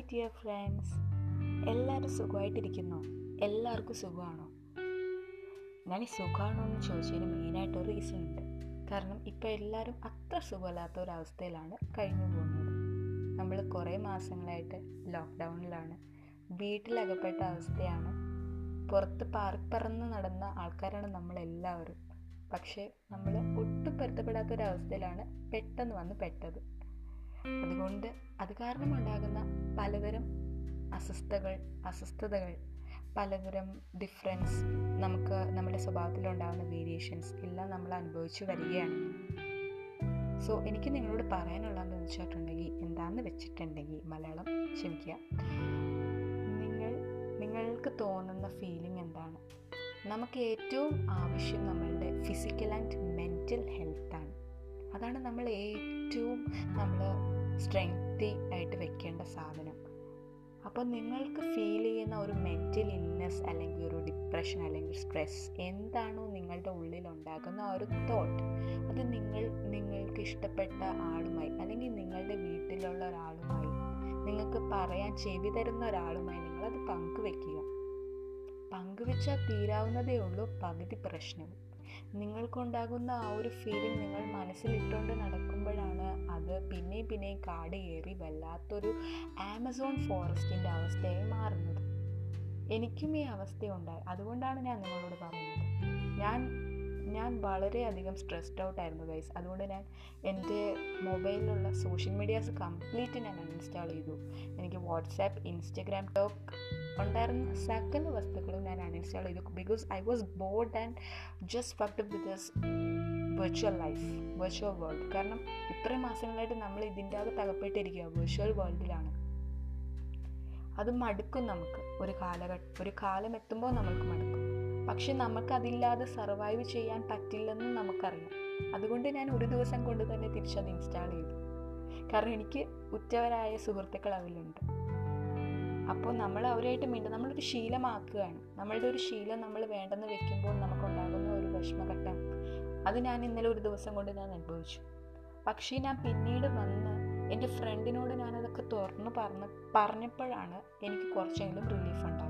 Dear friends എല്ലാവരും സുഖമായിട്ടിരിക്കുന്നു. എല്ലാവർക്കും സുഖമാണോ? ഞാൻ ഈ സുഖമാണോ എന്ന് ചോദിച്ചതിന് മെയിനായിട്ട് ഒരു റീസൺ ഉണ്ട്. കാരണം ഇപ്പോൾ എല്ലാവരും അത്ര സുഖമില്ലാത്ത ഒരവസ്ഥയിലാണ് കഴിഞ്ഞു പോകുന്നത്. നമ്മൾ കുറേ മാസങ്ങളായിട്ട് ലോക്ക്ഡൗണിലാണ് വീട്ടിലകപ്പെട്ട അവസ്ഥയാണ്. പുറത്ത് പാറിപ്പറന്ന് നടന്ന ആൾക്കാരാണ് നമ്മളെല്ലാവരും. പക്ഷേ നമ്മൾ ഒട്ടും പൊരുത്തപ്പെടാത്തൊരവസ്ഥയിലാണ് പെട്ടെന്ന് വന്ന് പെട്ടത്. അതുകൊണ്ട് അത് കാരണം ഉണ്ടാകുന്ന പലതരം അസ്വസ്ഥകൾ അസ്വസ്ഥതകൾ പലതരം ഡിഫറൻസ് നമുക്ക് നമ്മുടെ സ്വഭാവത്തിലുണ്ടാകുന്ന വേരിയേഷൻസ് എല്ലാം നമ്മൾ അനുഭവിച്ചു വരികയാണ്. സോ എനിക്ക് നിങ്ങളോട് പറയാനുള്ളതെന്ന് വെച്ചിട്ടുണ്ടെങ്കിൽ എന്താണെന്ന് വെച്ചിട്ടുണ്ടെങ്കിൽ മലയാളം ക്ഷമിക്കുക. നിങ്ങൾ നിങ്ങൾക്ക് തോന്നുന്ന ഫീലിംഗ് എന്താണ്? നമുക്ക് ഏറ്റവും ആവശ്യം നമ്മളുടെ ഫിസിക്കൽ ആൻഡ് മെന്റൽ ഹെൽത്താണ് അതാണ് നമ്മൾ ഏറ്റവും നമ്മൾ സ്ട്രെങ്തി ആയിട്ട് വെക്കേണ്ട സാധനം. അപ്പോൾ നിങ്ങൾക്ക് ഫീൽ ചെയ്യുന്ന ഒരു മെന്റൽ ഇൽനെസ് അല്ലെങ്കിൽ ഒരു ഡിപ്രഷൻ അല്ലെങ്കിൽ സ്ട്രെസ് എന്താണോ നിങ്ങളുടെ ഉള്ളിൽ ഉണ്ടാകുന്ന ആ ഒരു തോട്ട് അത് നിങ്ങൾ നിങ്ങൾക്ക് ഇഷ്ടപ്പെട്ട ആളുമായി അല്ലെങ്കിൽ നിങ്ങളുടെ വീട്ടിലുള്ള ഒരാളുമായി നിങ്ങൾക്ക് പറയാൻ ചെവി തരുന്ന ഒരാളുമായി നിങ്ങളത് പങ്കുവെക്കുക. പങ്കുവെച്ചാൽ തീരാവുന്നതേ ഉള്ളൂ പകുതി പ്രശ്നവും നിങ്ങൾക്കുണ്ടാകുന്ന ആ ഒരു ഫീലിംഗ് നിങ്ങൾ മനസ്സിലിട്ടുകൊണ്ട് നടക്കുമ്പോഴാണ് അത്. പിന്നെയും പിന്നെയും കാട് കയറി വല്ലാത്തൊരു ആമസോൺ ഫോറസ്റ്റിന്റെ അവസ്ഥയായി മാറുന്നത്. എനിക്കും ഈ അവസ്ഥയുണ്ടായി. അതുകൊണ്ടാണ് ഞാൻ നിങ്ങളോട് പറയുന്നത്. ഞാൻ ഞാൻ വളരെയധികം സ്ട്രെസ്ഡ് ഔട്ട് ആയിരുന്നു ഗൈസ് അതുകൊണ്ട് ഞാൻ എന്റെ മൊബൈലിലുള്ള സോഷ്യൽ മീഡിയാസ് കംപ്ലീറ്റ് ഞാൻ അൺഇൻസ്റ്റാൾ ചെയ്തു. എനിക്ക് വാട്സാപ്പ് ഇൻസ്റ്റഗ്രാം ടോക്ക് ഉണ്ടായിരുന്ന സകല വസ്തുക്കളും ഞാൻ അൺഇൻസ്റ്റാൾ ചെയ്തു because I was bored and just fucked with this virtual life virtual world കാരണം ഇത്രയും മാസങ്ങളായിട്ട് നമ്മൾ ഇതിന്റെ അകത്ത് അകപ്പെട്ടിരിക്കുക വെർച്വൽ വേൾഡിലാണ് അത് മടുക്കും നമുക്ക്. ഒരു കാലഘട്ടം ഒരു കാലം എത്തുമ്പോൾ നമുക്ക് മടുക്കും. പക്ഷെ നമുക്കതില്ലാതെ സർവൈവ് ചെയ്യാൻ പറ്റില്ലെന്ന് നമുക്കറിയാം. അതുകൊണ്ട് ഞാൻ ഒരു ദിവസം കൊണ്ട് തന്നെ തിരിച്ചത് ഇൻസ്റ്റാൾ ചെയ്തു. കാരണം എനിക്ക് ഉറ്റവരായ സുഹൃത്തുക്കൾ അതിലുണ്ട്. അപ്പോൾ നമ്മൾ അവരായിട്ട് മിണ്ടും നമ്മളൊരു ശീലമാക്കുകയാണ്. നമ്മളുടെ ഒരു ശീലം നമ്മൾ വേണ്ടെന്ന് വെക്കുമ്പോൾ നമുക്കുണ്ടാകുന്ന ഒരു വിഷമഘട്ടം. അത് ഞാൻ ഇന്നലെ ഒരു ദിവസം കൊണ്ട് ഞാൻ അനുഭവിച്ചു. പക്ഷേ ഞാൻ പിന്നീട് വന്ന് എന്റെ ഫ്രണ്ടിനോട് ഞാനതൊക്കെ തുറന്ന് പറഞ്ഞ് പറഞ്ഞപ്പോഴാണ് എനിക്ക് കുറച്ചെങ്കിലും റിലീഫ് ഉണ്ടായത്.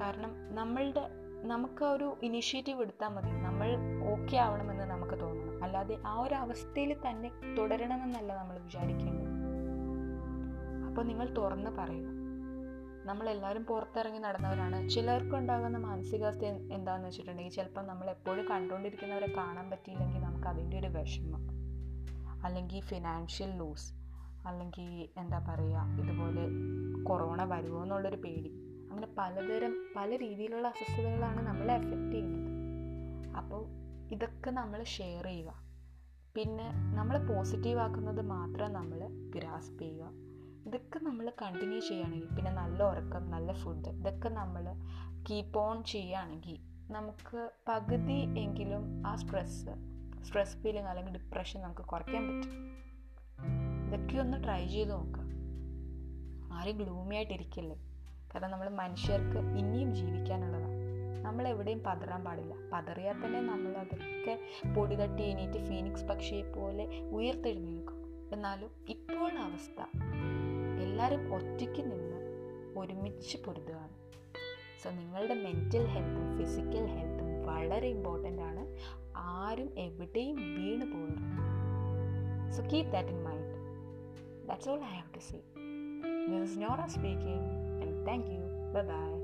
കാരണം നമ്മളുടെ നമുക്ക് ഒരു ഇനിഷ്യേറ്റീവ് എടുത്താൽ മതി. നമ്മൾ ഓക്കെ ആവണമെന്ന് നമുക്ക് തോന്നണം. അല്ലാതെ ആ ഒരു അവസ്ഥയിൽ തന്നെ തുടരണമെന്നല്ല നമ്മൾ വിചാരിക്കേണ്ടത്. അപ്പോൾ നിങ്ങൾ തുറന്ന് പറയുക. നമ്മളെല്ലാവരും പുറത്തിറങ്ങി നടന്നവരാണ്. ചിലർക്ക് ഉണ്ടാകുന്ന മാനസികാവസ്ഥ എന്താണെന്ന് വെച്ചിട്ടുണ്ടെങ്കിൽ ചിലപ്പോൾ നമ്മൾ എപ്പോഴും കണ്ടുകൊണ്ടിരിക്കുന്നവരെ കാണാൻ പറ്റിയില്ലെങ്കിൽ നമുക്ക് അതിന്റെ ഒരു വിഷമം. അല്ലെങ്കിൽ ഫിനാൻഷ്യൽ ലൂസ് അല്ലെങ്കിൽ എന്താ പറയുക ഇതുപോലെ കൊറോണ വരുമോ എന്നുള്ളൊരു പേടി. അങ്ങനെ പലതരം പല രീതിയിലുള്ള അസ്വസ്ഥതകളാണ് നമ്മളെ എഫക്റ്റ് ചെയ്യുന്നത്. അപ്പോൾ ഇതൊക്കെ നമ്മൾ ഷെയർ ചെയ്യുക. പിന്നെ നമ്മളെ പോസിറ്റീവ് ആക്കുന്നത് മാത്രം നമ്മൾ ഗ്രാസ്പ് ചെയ്യുക. ഇതൊക്കെ നമ്മൾ കണ്ടിന്യൂ ചെയ്യുകയാണെങ്കിൽ പിന്നെ നല്ല ഉറക്കം നല്ല ഫുഡ് ഇതൊക്കെ നമ്മൾ കീപ്പ് ഓൺ ചെയ്യുകയാണെങ്കിൽ നമുക്ക് പകുതി എങ്കിലും ആ സ്ട്രെസ്സ് സ്ട്രെസ് ഫീലിംഗ് അല്ലെങ്കിൽ ഡിപ്രഷൻ നമുക്ക് കുറയ്ക്കാൻ പറ്റും. ഇതൊക്കെ ഒന്ന് ട്രൈ ചെയ്ത് നോക്കുക. ആരും ഗ്ലൂമി ആയിട്ടിരിക്കില്ലേ? കാരണം നമ്മൾ മനുഷ്യർക്ക് ഇനിയും ജീവിക്കാനുള്ളതാണ്. നമ്മൾ എവിടെയും പതറാൻ പാടില്ല. പതറിയാൽ തന്നെ നമ്മൾ അതൊക്കെ പൊടി തട്ടി എണീറ്റ് ഫീനിക്സ് പക്ഷിയെ പോലെ ഉയർത്തെഴുന്നേൽക്കും. എന്നാലും ഇപ്പോഴുള്ള അവസ്ഥ എല്ലാവരും ഒറ്റയ്ക്ക് നിന്ന് ഒരുമിച്ച് പൊരുതുകയാണ്. സോ നിങ്ങളുടെ മെന്റൽ ഹെൽത്തും ഫിസിക്കൽ ഹെൽത്തും വളരെ ഇമ്പോർട്ടന്റ് ആണ്. ആരും എവിടെയും വീണ് പോകരുത്. So keep that in mind that's all I have to see this is Nora speaking thank you. Bye bye.